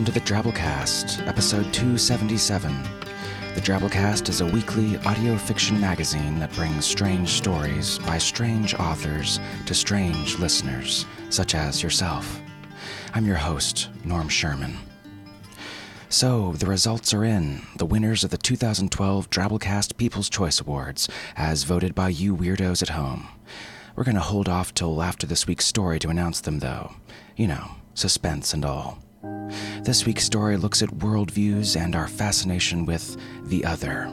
welcome to the Drabblecast, episode 277. The Drabblecast is a weekly audio fiction magazine that brings strange stories by strange authors to strange listeners, such as yourself. I'm your host, Norm Sherman. So, the results are in. The winners of the 2012 Drabblecast People's Choice Awards, as voted by you weirdos at home. We're going to hold off till after this week's story to announce them, though. You know, suspense and all. This week's story looks at worldviews and our fascination with the other.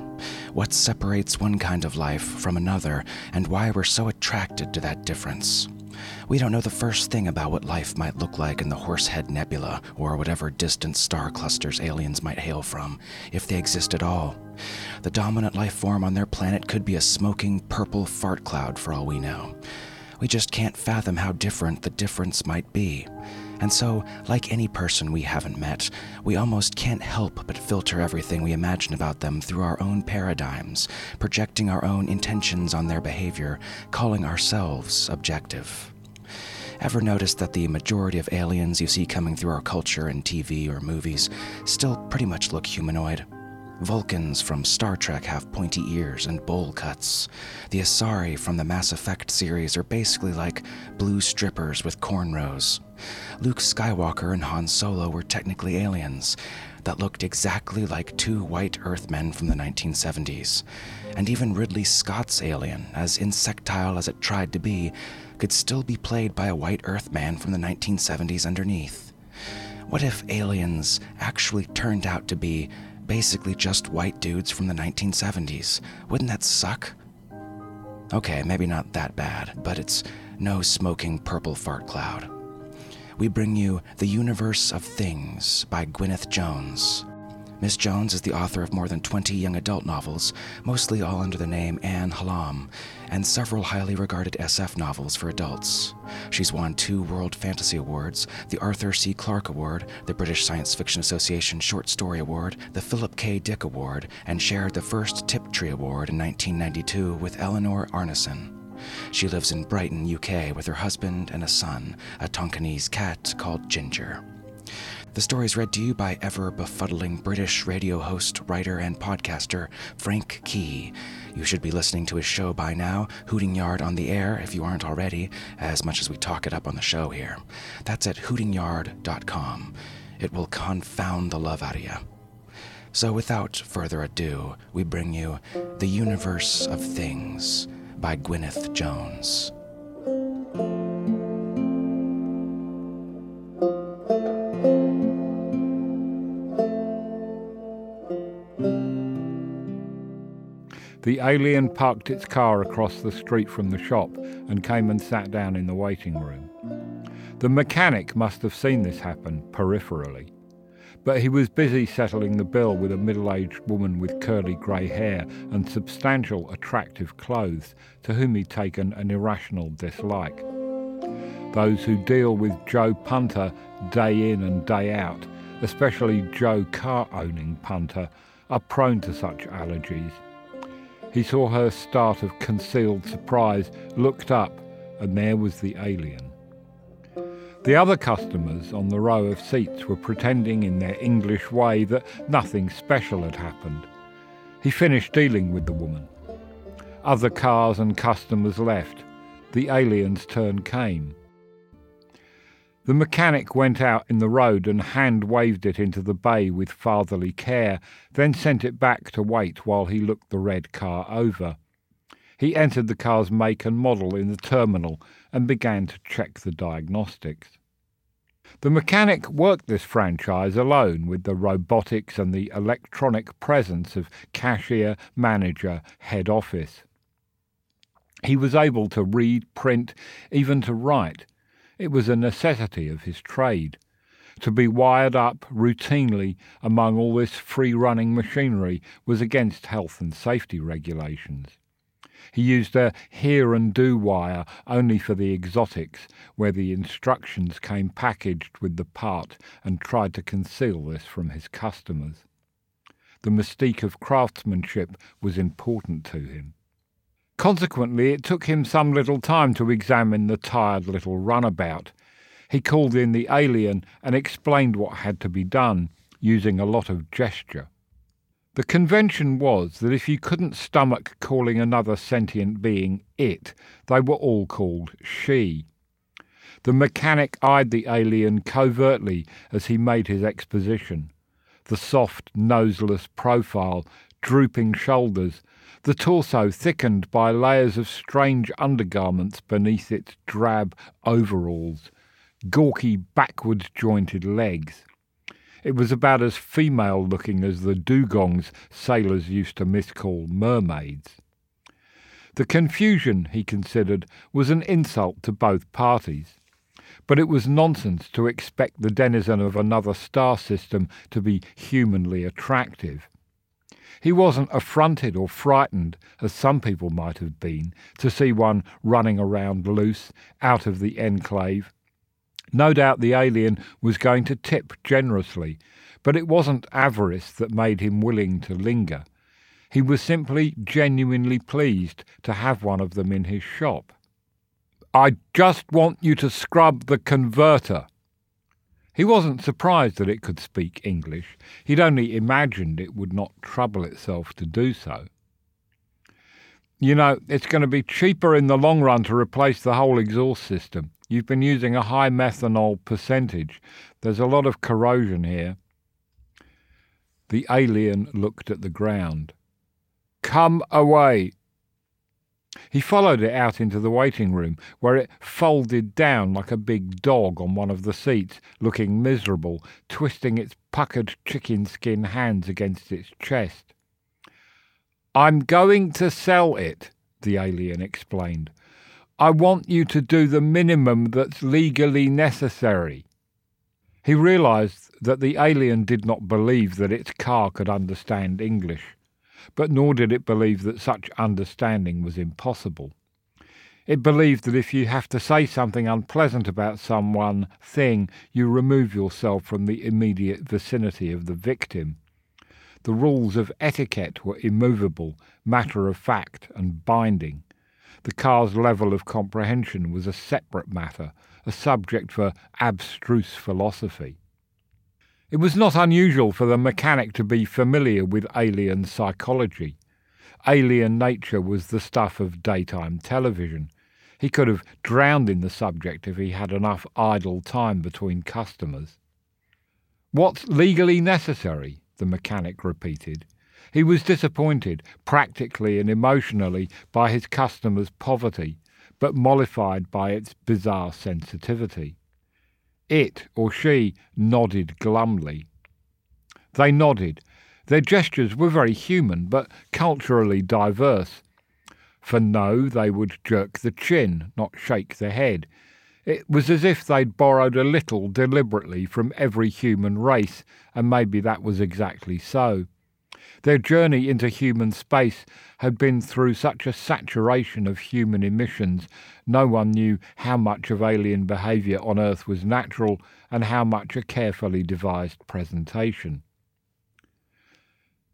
What separates one kind of life from another, and why we're so attracted to that difference. We don't know the first thing about what life might look like in the Horsehead Nebula or whatever distant star clusters aliens might hail from, if they exist at all. The dominant life form on their planet could be a smoking purple fart cloud for all we know. We just can't fathom how different the difference might be. And so, like any person we haven't met, we almost can't help but filter everything we imagine about them through our own paradigms, projecting our own intentions on their behavior, calling ourselves objective. Ever notice that the majority of aliens you see coming through our culture in TV or movies still pretty much look humanoid? Vulcans from Star Trek have pointy ears and bowl cuts. The Asari from the Mass Effect series are basically like blue strippers with cornrows. Luke Skywalker and Han Solo were technically aliens that looked exactly like two white Earthmen from the 1970s. And even Ridley Scott's alien, as insectile as it tried to be, could still be played by a white Earthman from the 1970s underneath. What if aliens actually turned out to be basically just white dudes from the 1970s. Wouldn't that suck? Okay, maybe not that bad, but it's no smoking purple fart cloud. We bring you The Universe of Things by Gwyneth Jones. Miss Jones is the author of more than 20 young adult novels, mostly all under the name Ann Halam, and several highly regarded SF novels for adults. She's won two World Fantasy Awards, the Arthur C. Clarke Award, the British Science Fiction Association Short Story Award, the Philip K. Dick Award, and shared the first Tiptree Award in 1992 with Eleanor Arnason. She lives in Brighton, UK, with her husband and a son, a Tonkinese cat called Ginger. The story is read to you by ever befuddling British radio host, writer, and podcaster Frank Key. You should be listening to his show by now, Hooting Yard on the Air, if you aren't already, as much as we talk it up on the show here. That's at hootingyard.com. It will confound the love out of you. So, without further ado, we bring you The Universe of Things by Gwyneth Jones. The alien parked its car across the street from the shop and came and sat down in the waiting room. The mechanic must have seen this happen peripherally, but he was busy settling the bill with a middle aged woman with curly grey hair and substantial, attractive clothes to whom he'd taken an irrational dislike. Those who deal with Joe Punter day in and day out, especially Joe car owning punter, are prone to such allergies. He saw her start of concealed surprise, looked up, and there was the alien. The other customers on the row of seats were pretending in their English way that nothing special had happened. He finished dealing with the woman. Other cars and customers left. The alien's turn came. The mechanic went out in the road and hand waved it into the bay with fatherly care, then sent it back to wait while he looked the red car over. He entered the car's make and model in the terminal and began to check the diagnostics. The mechanic worked this franchise alone with the robotics and the electronic presence of cashier, manager, head office. He was able to read, print, even to write it was a necessity of his trade. To be wired up routinely among all this free running machinery was against health and safety regulations. He used a hear and do wire only for the exotics, where the instructions came packaged with the part, and tried to conceal this from his customers. The mystique of craftsmanship was important to him. Consequently, it took him some little time to examine the tired little runabout. He called in the alien and explained what had to be done, using a lot of gesture. The convention was that if you couldn't stomach calling another sentient being it, they were all called she. The mechanic eyed the alien covertly as he made his exposition. The soft, noseless profile, drooping shoulders, the torso thickened by layers of strange undergarments beneath its drab overalls, gawky backward jointed legs. It was about as female looking as the dugongs sailors used to miscall mermaids. The confusion, he considered, was an insult to both parties. But it was nonsense to expect the denizen of another star system to be humanly attractive. He wasn't affronted or frightened, as some people might have been, to see one running around loose, out of the enclave. No doubt the alien was going to tip generously, but it wasn't avarice that made him willing to linger. He was simply genuinely pleased to have one of them in his shop. I just want you to scrub the converter, he wasn't surprised that it could speak English. He'd only imagined it would not trouble itself to do so. You know, it's going to be cheaper in the long run to replace the whole exhaust system. You've been using a high methanol percentage. There's a lot of corrosion here. The alien looked at the ground. Come away, he followed it out into the waiting room, where it folded down like a big dog on one of the seats, looking miserable, twisting its puckered chicken skin hands against its chest. I'm going to sell it, the alien explained. I want you to do the minimum that's legally necessary. He realized that the alien did not believe that its car could understand English but nor did it believe that such understanding was impossible. It believed that if you have to say something unpleasant about someone thing, you remove yourself from the immediate vicinity of the victim. The rules of etiquette were immovable, matter of fact, and binding. The car's level of comprehension was a separate matter, a subject for abstruse philosophy. It was not unusual for the mechanic to be familiar with alien psychology. Alien nature was the stuff of daytime television. He could have drowned in the subject if he had enough idle time between customers. What's legally necessary? the mechanic repeated. He was disappointed, practically and emotionally, by his customer's poverty, but mollified by its bizarre sensitivity. It or she nodded glumly. They nodded. Their gestures were very human, but culturally diverse. For no, they would jerk the chin, not shake the head. It was as if they'd borrowed a little deliberately from every human race, and maybe that was exactly so. Their journey into human space had been through such a saturation of human emissions, no one knew how much of alien behaviour on Earth was natural and how much a carefully devised presentation.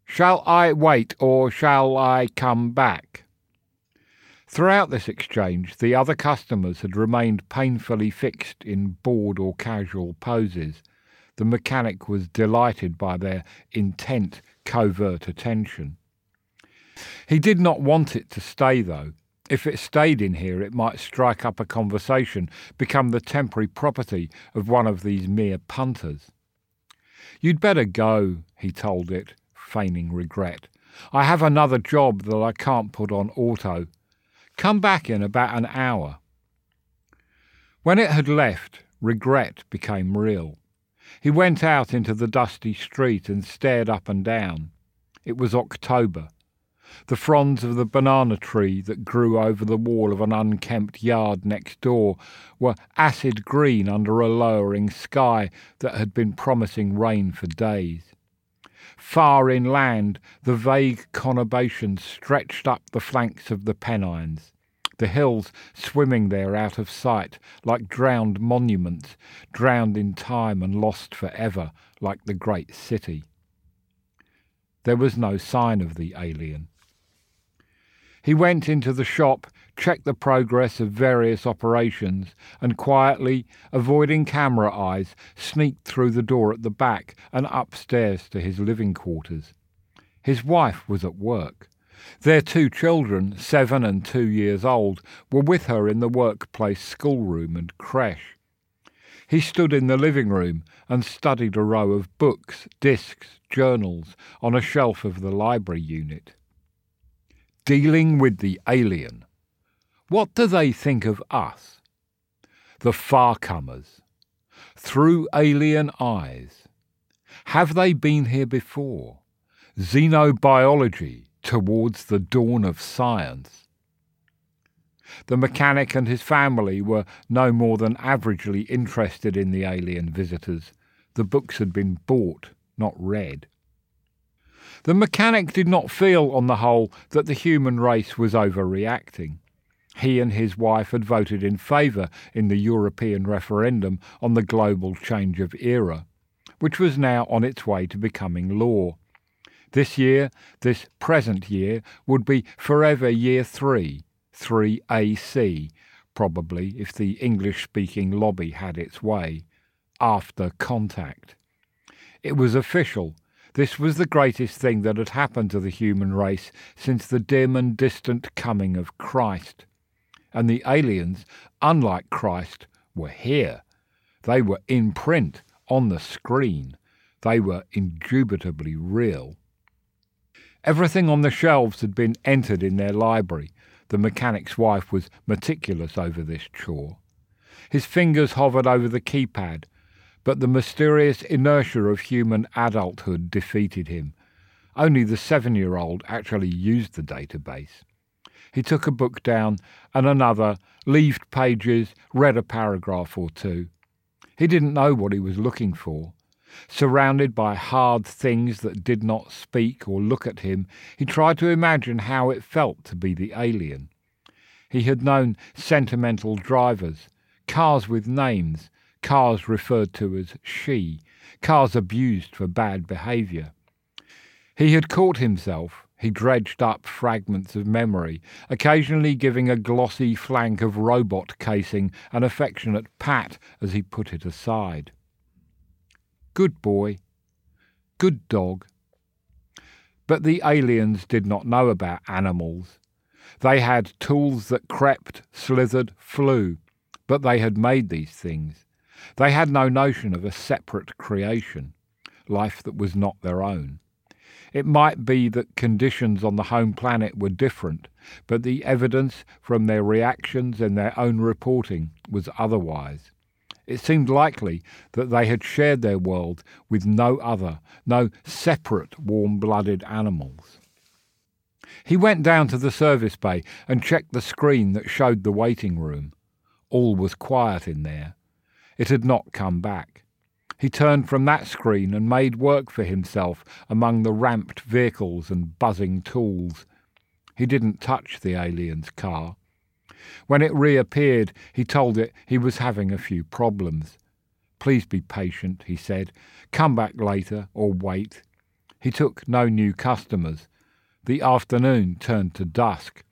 Shall I wait or shall I come back? Throughout this exchange, the other customers had remained painfully fixed in bored or casual poses. The mechanic was delighted by their intent covert attention. He did not want it to stay, though. If it stayed in here, it might strike up a conversation, become the temporary property of one of these mere punters. You'd better go, he told it, feigning regret. I have another job that I can't put on auto. Come back in about an hour. When it had left, regret became real. He went out into the dusty street and stared up and down. It was October. The fronds of the banana tree that grew over the wall of an unkempt yard next door were acid green under a lowering sky that had been promising rain for days. Far inland, the vague conurbation stretched up the flanks of the Pennines the hills swimming there out of sight, like drowned monuments, drowned in time and lost for ever, like the great city. There was no sign of the alien. He went into the shop, checked the progress of various operations, and quietly, avoiding camera eyes, sneaked through the door at the back and upstairs to his living quarters. His wife was at work. Their two children, seven and two years old, were with her in the workplace schoolroom and creche. He stood in the living room and studied a row of books, discs, journals on a shelf of the library unit. Dealing with the alien. What do they think of us? The farcomers. Through alien eyes. Have they been here before? Xenobiology towards the dawn of science. The mechanic and his family were no more than averagely interested in the alien visitors. The books had been bought, not read. The mechanic did not feel, on the whole, that the human race was overreacting. He and his wife had voted in favour in the European referendum on the global change of era, which was now on its way to becoming law. This year, this present year, would be forever year three, 3AC, probably, if the English speaking lobby had its way, after contact. It was official this was the greatest thing that had happened to the human race since the dim and distant coming of Christ. And the aliens, unlike Christ, were here. They were in print, on the screen. They were indubitably real. Everything on the shelves had been entered in their library. The mechanic's wife was meticulous over this chore. His fingers hovered over the keypad, but the mysterious inertia of human adulthood defeated him. Only the seven year old actually used the database. He took a book down and another, leafed pages, read a paragraph or two. He didn't know what he was looking for. Surrounded by hard things that did not speak or look at him, he tried to imagine how it felt to be the alien. He had known sentimental drivers, cars with names, cars referred to as she, cars abused for bad behaviour. He had caught himself, he dredged up fragments of memory, occasionally giving a glossy flank of robot casing an affectionate pat as he put it aside. Good boy. Good dog. But the aliens did not know about animals. They had tools that crept, slithered, flew, but they had made these things. They had no notion of a separate creation, life that was not their own. It might be that conditions on the home planet were different, but the evidence from their reactions and their own reporting was otherwise. It seemed likely that they had shared their world with no other, no separate warm blooded animals. He went down to the service bay and checked the screen that showed the waiting room. All was quiet in there. It had not come back. He turned from that screen and made work for himself among the ramped vehicles and buzzing tools. He didn't touch the alien's car. When it reappeared, he told it he was having a few problems. Please be patient, he said. Come back later or wait. He took no new customers. The afternoon turned to dusk.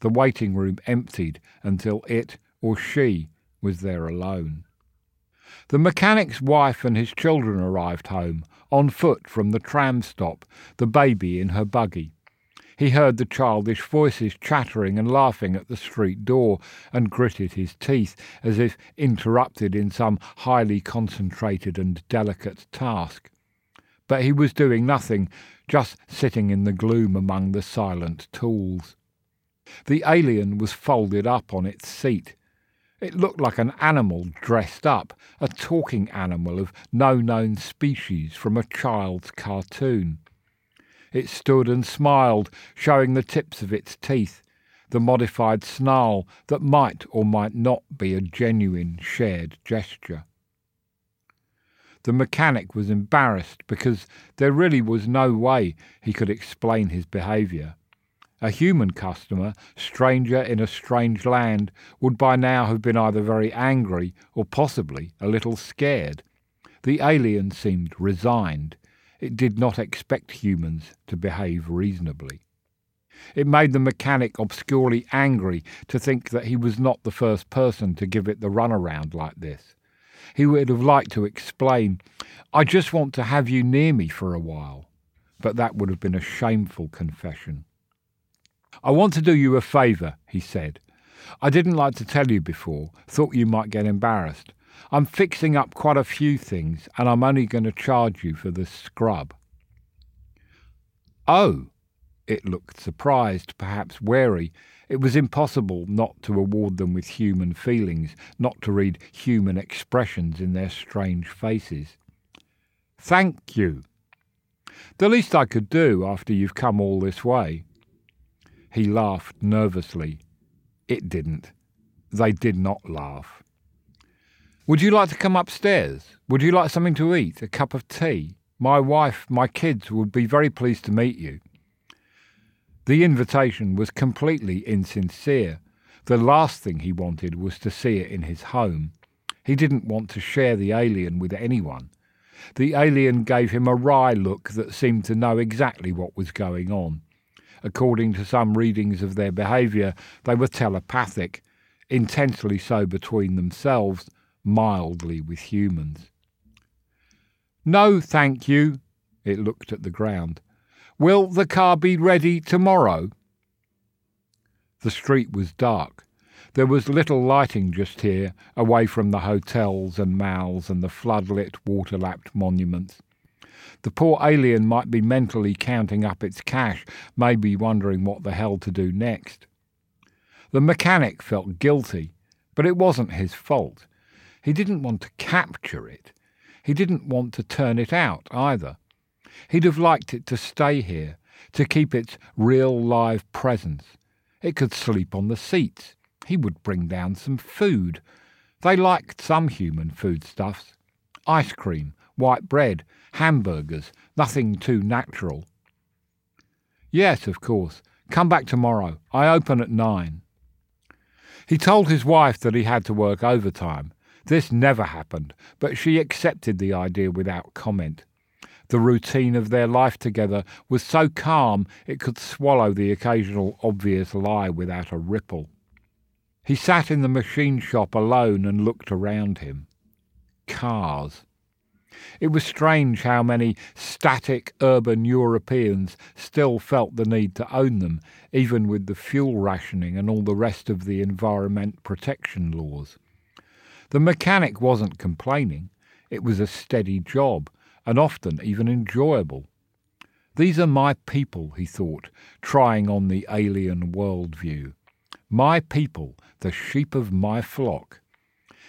The waiting room emptied until it or she was there alone. The mechanic's wife and his children arrived home, on foot from the tram stop, the baby in her buggy. He heard the childish voices chattering and laughing at the street door, and gritted his teeth as if interrupted in some highly concentrated and delicate task. But he was doing nothing, just sitting in the gloom among the silent tools. The alien was folded up on its seat. It looked like an animal dressed up, a talking animal of no known species from a child's cartoon. It stood and smiled, showing the tips of its teeth, the modified snarl that might or might not be a genuine shared gesture. The mechanic was embarrassed because there really was no way he could explain his behaviour. A human customer, stranger in a strange land, would by now have been either very angry or possibly a little scared. The alien seemed resigned. It did not expect humans to behave reasonably. It made the mechanic obscurely angry to think that he was not the first person to give it the runaround like this. He would have liked to explain, I just want to have you near me for a while. But that would have been a shameful confession. I want to do you a favour, he said. I didn't like to tell you before, thought you might get embarrassed. I'm fixing up quite a few things, and I'm only going to charge you for the scrub. Oh, it looked surprised, perhaps wary. It was impossible not to award them with human feelings, not to read human expressions in their strange faces. Thank you. The least I could do after you've come all this way. He laughed nervously. It didn't. They did not laugh. Would you like to come upstairs? Would you like something to eat? A cup of tea? My wife, my kids would be very pleased to meet you. The invitation was completely insincere. The last thing he wanted was to see it in his home. He didn't want to share the alien with anyone. The alien gave him a wry look that seemed to know exactly what was going on. According to some readings of their behaviour, they were telepathic, intensely so between themselves, mildly with humans. No, thank you. It looked at the ground. Will the car be ready tomorrow? The street was dark. There was little lighting just here, away from the hotels and malls and the floodlit, water lapped monuments. The poor alien might be mentally counting up its cash, maybe wondering what the hell to do next. The mechanic felt guilty, but it wasn't his fault. He didn't want to capture it. He didn't want to turn it out either. He'd have liked it to stay here, to keep its real live presence. It could sleep on the seats. He would bring down some food. They liked some human foodstuffs ice cream, white bread, hamburgers, nothing too natural. Yes, of course. Come back tomorrow. I open at nine. He told his wife that he had to work overtime. This never happened, but she accepted the idea without comment. The routine of their life together was so calm it could swallow the occasional obvious lie without a ripple. He sat in the machine shop alone and looked around him. Cars. It was strange how many static urban Europeans still felt the need to own them, even with the fuel rationing and all the rest of the environment protection laws. The mechanic wasn't complaining. It was a steady job, and often even enjoyable. These are my people, he thought, trying on the alien worldview. My people, the sheep of my flock.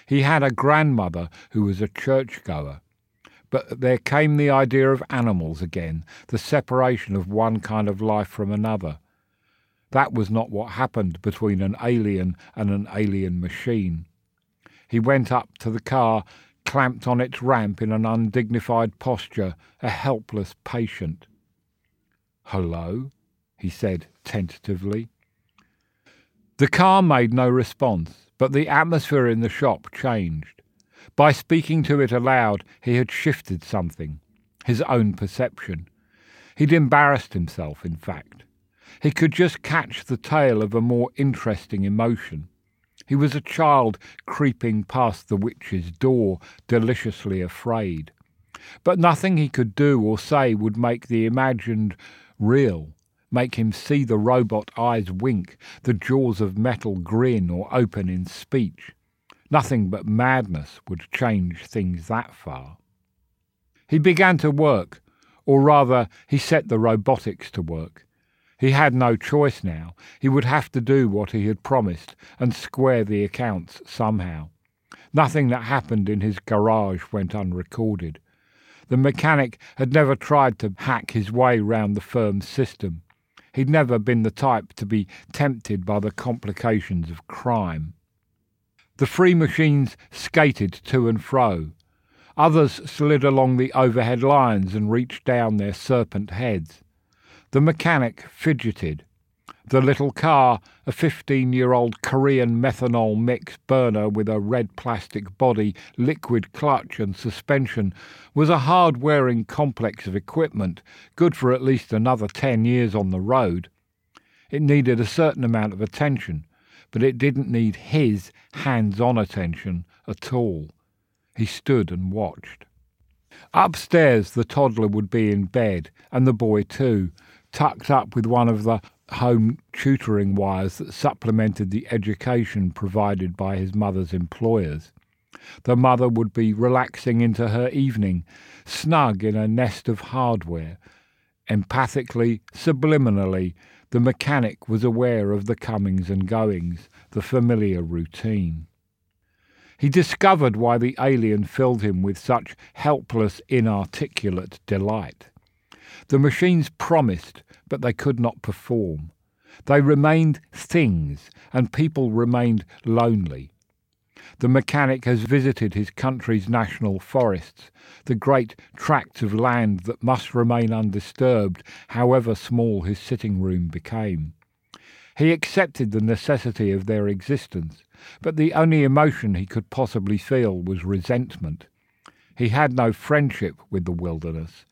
He had a grandmother who was a churchgoer. But there came the idea of animals again, the separation of one kind of life from another. That was not what happened between an alien and an alien machine. He went up to the car, clamped on its ramp in an undignified posture, a helpless patient. Hello? he said tentatively. The car made no response, but the atmosphere in the shop changed. By speaking to it aloud, he had shifted something, his own perception. He'd embarrassed himself, in fact. He could just catch the tail of a more interesting emotion. He was a child creeping past the witch's door, deliciously afraid. But nothing he could do or say would make the imagined real, make him see the robot eyes wink, the jaws of metal grin or open in speech. Nothing but madness would change things that far. He began to work, or rather, he set the robotics to work. He had no choice now. He would have to do what he had promised and square the accounts somehow. Nothing that happened in his garage went unrecorded. The mechanic had never tried to hack his way round the firm's system. He'd never been the type to be tempted by the complications of crime. The free machines skated to and fro. Others slid along the overhead lines and reached down their serpent heads. The mechanic fidgeted. The little car, a 15 year old Korean methanol mix burner with a red plastic body, liquid clutch, and suspension, was a hard wearing complex of equipment, good for at least another 10 years on the road. It needed a certain amount of attention, but it didn't need his hands on attention at all. He stood and watched. Upstairs, the toddler would be in bed, and the boy too, tucked up with one of the home tutoring wires that supplemented the education provided by his mother's employers. The mother would be relaxing into her evening, snug in a nest of hardware. Empathically, subliminally, the mechanic was aware of the comings and goings, the familiar routine. He discovered why the alien filled him with such helpless, inarticulate delight. The machines promised, but they could not perform. They remained things, and people remained lonely. The mechanic has visited his country's national forests, the great tracts of land that must remain undisturbed, however small his sitting room became. He accepted the necessity of their existence, but the only emotion he could possibly feel was resentment. He had no friendship with the wilderness.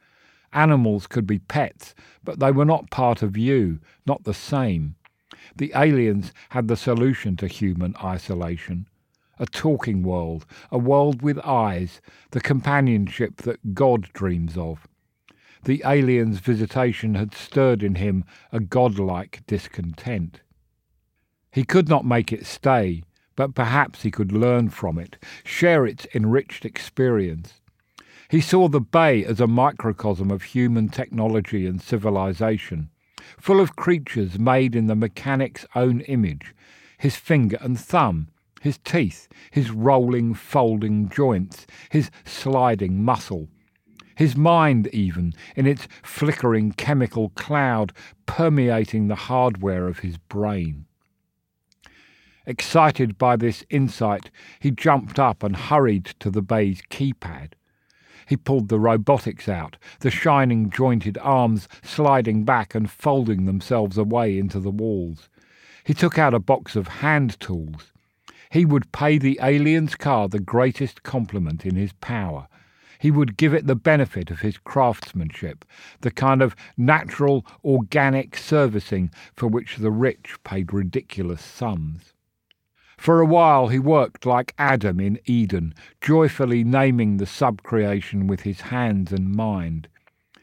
Animals could be pets, but they were not part of you, not the same. The aliens had the solution to human isolation a talking world, a world with eyes, the companionship that God dreams of. The alien's visitation had stirred in him a godlike discontent. He could not make it stay, but perhaps he could learn from it, share its enriched experience. He saw the bay as a microcosm of human technology and civilization, full of creatures made in the mechanic's own image, his finger and thumb, his teeth, his rolling, folding joints, his sliding muscle. His mind, even, in its flickering chemical cloud permeating the hardware of his brain. Excited by this insight, he jumped up and hurried to the bay's keypad. He pulled the robotics out, the shining jointed arms sliding back and folding themselves away into the walls. He took out a box of hand tools. He would pay the alien's car the greatest compliment in his power. He would give it the benefit of his craftsmanship, the kind of natural, organic servicing for which the rich paid ridiculous sums. For a while he worked like Adam in Eden, joyfully naming the subcreation with his hands and mind.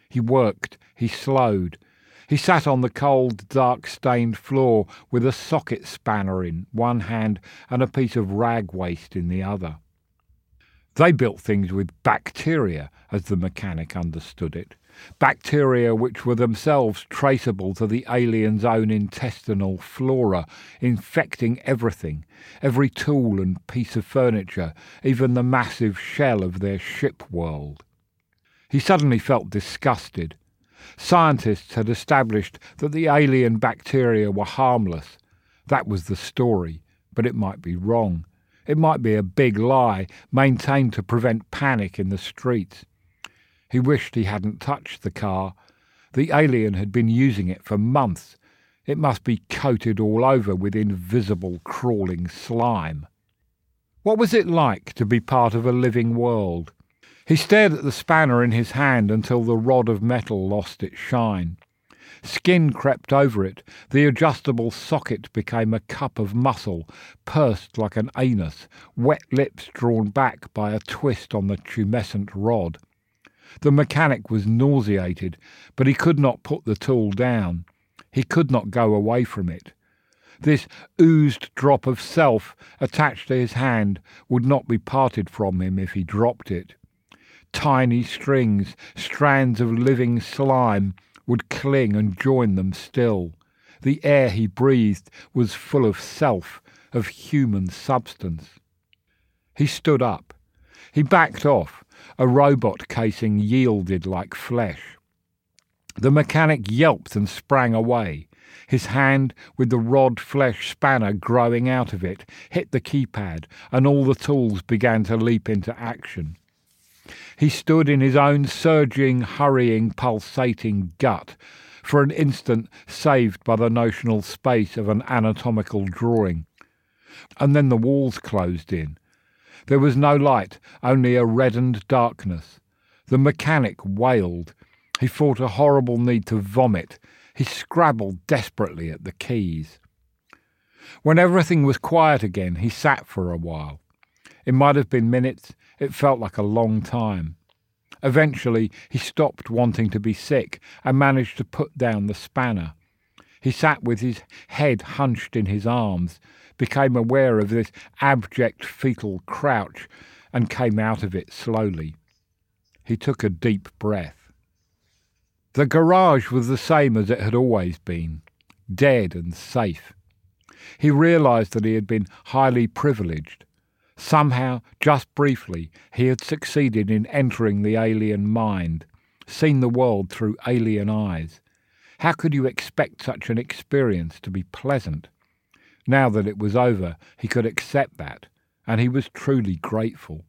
He worked, he slowed, he sat on the cold, dark stained floor with a socket spanner in one hand and a piece of rag waste in the other. They built things with bacteria, as the mechanic understood it. Bacteria which were themselves traceable to the alien's own intestinal flora, infecting everything, every tool and piece of furniture, even the massive shell of their ship world. He suddenly felt disgusted. Scientists had established that the alien bacteria were harmless. That was the story, but it might be wrong. It might be a big lie, maintained to prevent panic in the streets. He wished he hadn't touched the car. The alien had been using it for months. It must be coated all over with invisible crawling slime. What was it like to be part of a living world? He stared at the spanner in his hand until the rod of metal lost its shine. Skin crept over it. The adjustable socket became a cup of muscle, pursed like an anus, wet lips drawn back by a twist on the tumescent rod. The mechanic was nauseated, but he could not put the tool down. He could not go away from it. This oozed drop of self attached to his hand would not be parted from him if he dropped it tiny strings, strands of living slime, would cling and join them still. The air he breathed was full of self, of human substance. He stood up. He backed off. A robot casing yielded like flesh. The mechanic yelped and sprang away. His hand, with the rod flesh spanner growing out of it, hit the keypad, and all the tools began to leap into action. He stood in his own surging, hurrying, pulsating gut, for an instant saved by the notional space of an anatomical drawing. And then the walls closed in. There was no light, only a reddened darkness. The mechanic wailed. He fought a horrible need to vomit. He scrabbled desperately at the keys. When everything was quiet again, he sat for a while. It might have been minutes, it felt like a long time. Eventually, he stopped wanting to be sick and managed to put down the spanner. He sat with his head hunched in his arms, became aware of this abject fetal crouch, and came out of it slowly. He took a deep breath. The garage was the same as it had always been dead and safe. He realized that he had been highly privileged. Somehow, just briefly, he had succeeded in entering the alien mind, seen the world through alien eyes. How could you expect such an experience to be pleasant? Now that it was over, he could accept that, and he was truly grateful.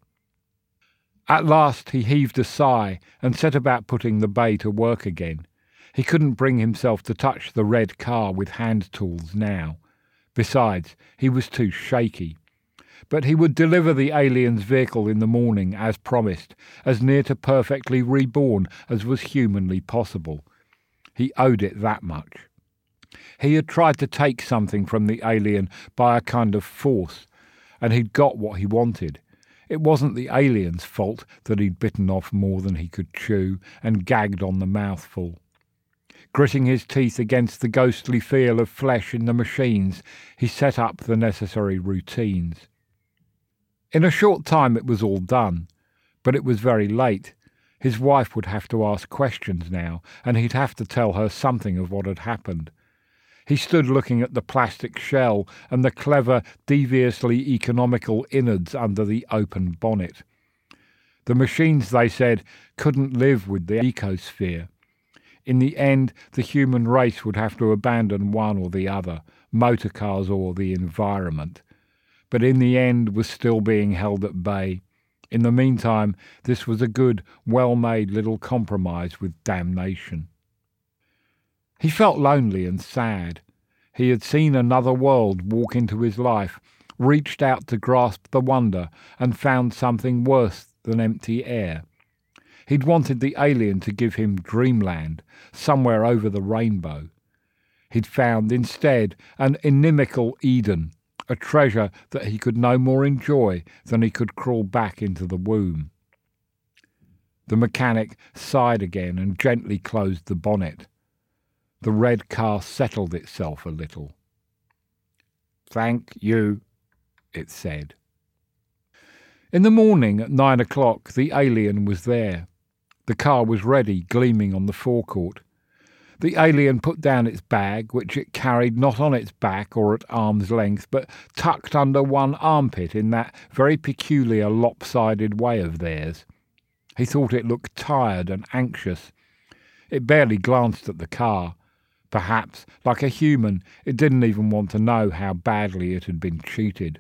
At last he heaved a sigh and set about putting the bay to work again. He couldn't bring himself to touch the red car with hand tools now. Besides, he was too shaky. But he would deliver the alien's vehicle in the morning as promised, as near to perfectly reborn as was humanly possible. He owed it that much. He had tried to take something from the alien by a kind of force, and he'd got what he wanted. It wasn't the alien's fault that he'd bitten off more than he could chew and gagged on the mouthful. Gritting his teeth against the ghostly feel of flesh in the machines, he set up the necessary routines. In a short time it was all done, but it was very late. His wife would have to ask questions now, and he'd have to tell her something of what had happened. He stood looking at the plastic shell and the clever, deviously economical innards under the open bonnet. The machines, they said, couldn't live with the ecosphere. In the end, the human race would have to abandon one or the other, motor cars or the environment. But in the end was still being held at bay. In the meantime, this was a good, well made little compromise with damnation. He felt lonely and sad. He had seen another world walk into his life, reached out to grasp the wonder, and found something worse than empty air. He'd wanted the alien to give him dreamland, somewhere over the rainbow. He'd found instead an inimical Eden, a treasure that he could no more enjoy than he could crawl back into the womb. The mechanic sighed again and gently closed the bonnet. The red car settled itself a little. Thank you, it said. In the morning at nine o'clock, the alien was there. The car was ready, gleaming on the forecourt. The alien put down its bag, which it carried not on its back or at arm's length, but tucked under one armpit in that very peculiar lopsided way of theirs. He thought it looked tired and anxious. It barely glanced at the car. Perhaps, like a human, it didn't even want to know how badly it had been cheated.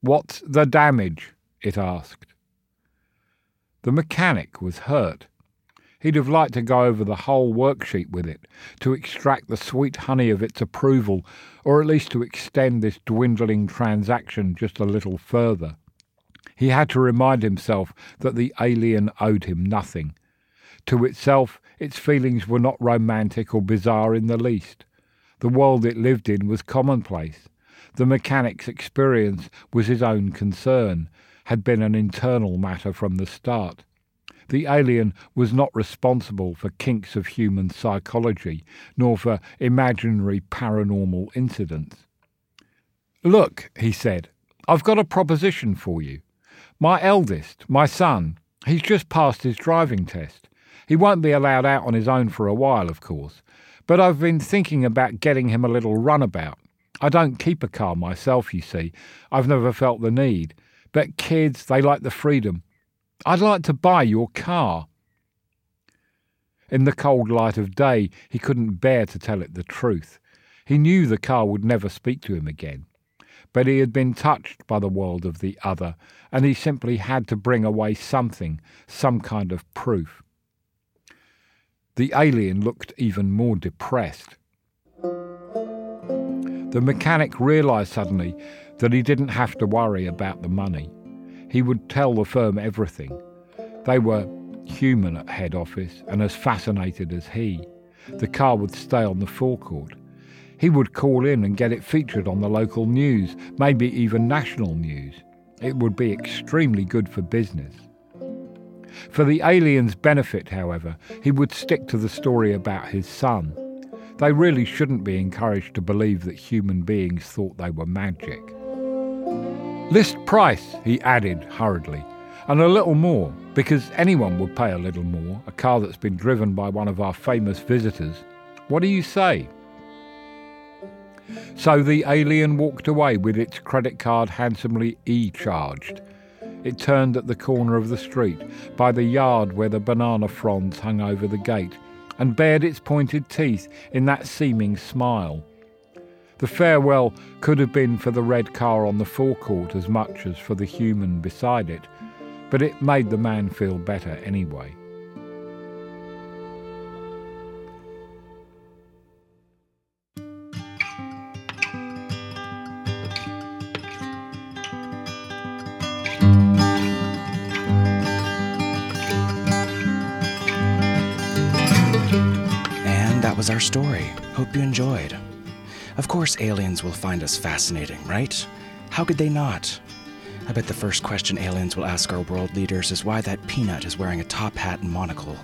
What's the damage? it asked. The mechanic was hurt. He'd have liked to go over the whole worksheet with it, to extract the sweet honey of its approval, or at least to extend this dwindling transaction just a little further. He had to remind himself that the alien owed him nothing. To itself, its feelings were not romantic or bizarre in the least. The world it lived in was commonplace. The mechanic's experience was his own concern, had been an internal matter from the start. The alien was not responsible for kinks of human psychology, nor for imaginary paranormal incidents. Look, he said, I've got a proposition for you. My eldest, my son, he's just passed his driving test. He won't be allowed out on his own for a while, of course, but I've been thinking about getting him a little runabout. I don't keep a car myself, you see. I've never felt the need. But kids, they like the freedom. I'd like to buy your car. In the cold light of day, he couldn't bear to tell it the truth. He knew the car would never speak to him again. But he had been touched by the world of the other, and he simply had to bring away something, some kind of proof. The alien looked even more depressed. The mechanic realized suddenly that he didn't have to worry about the money. He would tell the firm everything. They were human at head office and as fascinated as he. The car would stay on the forecourt. He would call in and get it featured on the local news, maybe even national news. It would be extremely good for business. For the aliens' benefit, however, he would stick to the story about his son. They really shouldn't be encouraged to believe that human beings thought they were magic. List price, he added hurriedly, and a little more, because anyone would pay a little more, a car that's been driven by one of our famous visitors. What do you say? So the alien walked away with its credit card handsomely e charged. It turned at the corner of the street, by the yard where the banana fronds hung over the gate, and bared its pointed teeth in that seeming smile. The farewell could have been for the red car on the forecourt as much as for the human beside it, but it made the man feel better anyway. And that was our story. Hope you enjoyed. Of course, aliens will find us fascinating, right? How could they not? I bet the first question aliens will ask our world leaders is why that peanut is wearing a top hat and monocle.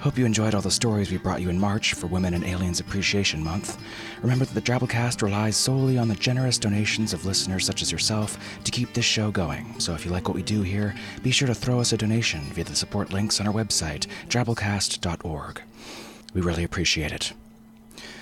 Hope you enjoyed all the stories we brought you in March for Women and Aliens Appreciation Month. Remember that the Drabblecast relies solely on the generous donations of listeners such as yourself to keep this show going. So if you like what we do here, be sure to throw us a donation via the support links on our website, drabblecast.org. We really appreciate it.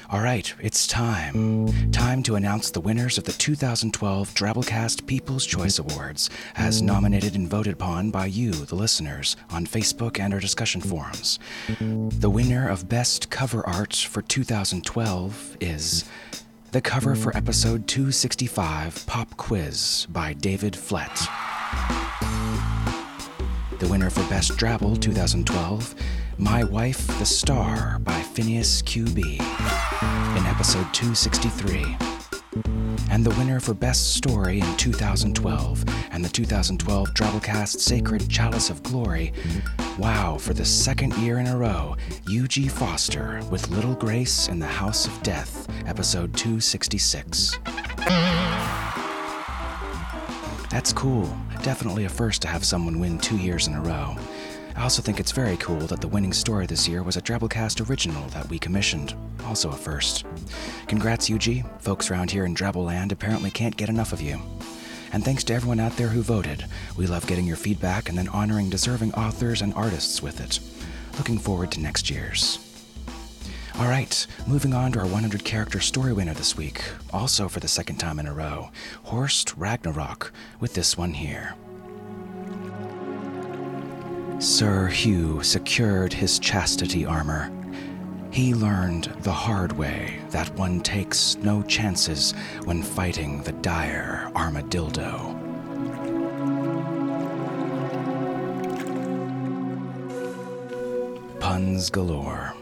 All right, it's time. Time to announce the winners of the 2012 Drabblecast People's Choice Awards, as nominated and voted upon by you, the listeners, on Facebook and our discussion forums. The winner of Best Cover Art for 2012 is the cover for episode 265 Pop Quiz by David Flett. The winner for Best Drabble 2012, My Wife the Star by Phineas QB in episode 263. And the winner for Best Story in 2012 and the 2012 Drabblecast Sacred Chalice of Glory. Wow, for the second year in a row, Eugie Foster with Little Grace in the House of Death, episode 266. That's cool. Definitely a first to have someone win two years in a row. I also think it's very cool that the winning story this year was a Drabblecast original that we commissioned. Also a first. Congrats, Eugie. Folks around here in Drabbleland apparently can't get enough of you. And thanks to everyone out there who voted. We love getting your feedback and then honoring deserving authors and artists with it. Looking forward to next year's. All right, moving on to our 100 character story winner this week, also for the second time in a row, Horst Ragnarok, with this one here. Sir Hugh secured his chastity armor. He learned the hard way that one takes no chances when fighting the dire armadillo. Puns galore.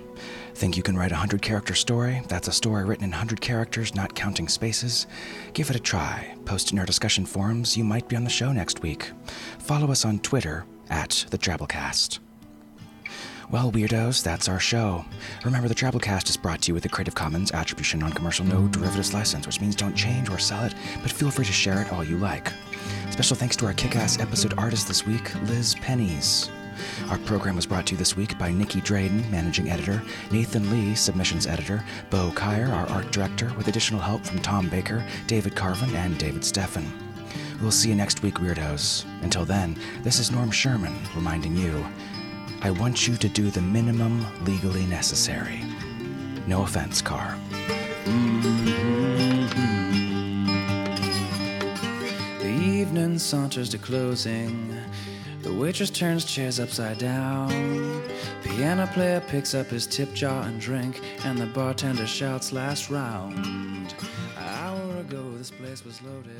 Think you can write a 100 character story? That's a story written in 100 characters, not counting spaces? Give it a try. Post in our discussion forums. You might be on the show next week. Follow us on Twitter at the Drabblecast. Well, weirdos, that's our show. Remember, the Drabblecast is brought to you with a Creative Commons Attribution Non-Commercial No Derivatives License, which means don't change or sell it, but feel free to share it all you like. Special thanks to our kick-ass episode artist this week, Liz Pennies. Our program was brought to you this week by Nicky Drayden, managing editor, Nathan Lee, submissions editor, Bo Kaier, our art director, with additional help from Tom Baker, David Carvin, and David Steffen. We'll see you next week, weirdos. Until then, this is Norm Sherman reminding you I want you to do the minimum legally necessary. No offense, Carr. Mm-hmm. The evening saunters to closing. The waitress turns chairs upside down. Piano player picks up his tip jar and drink, and the bartender shouts last round. An hour ago, this place was loaded,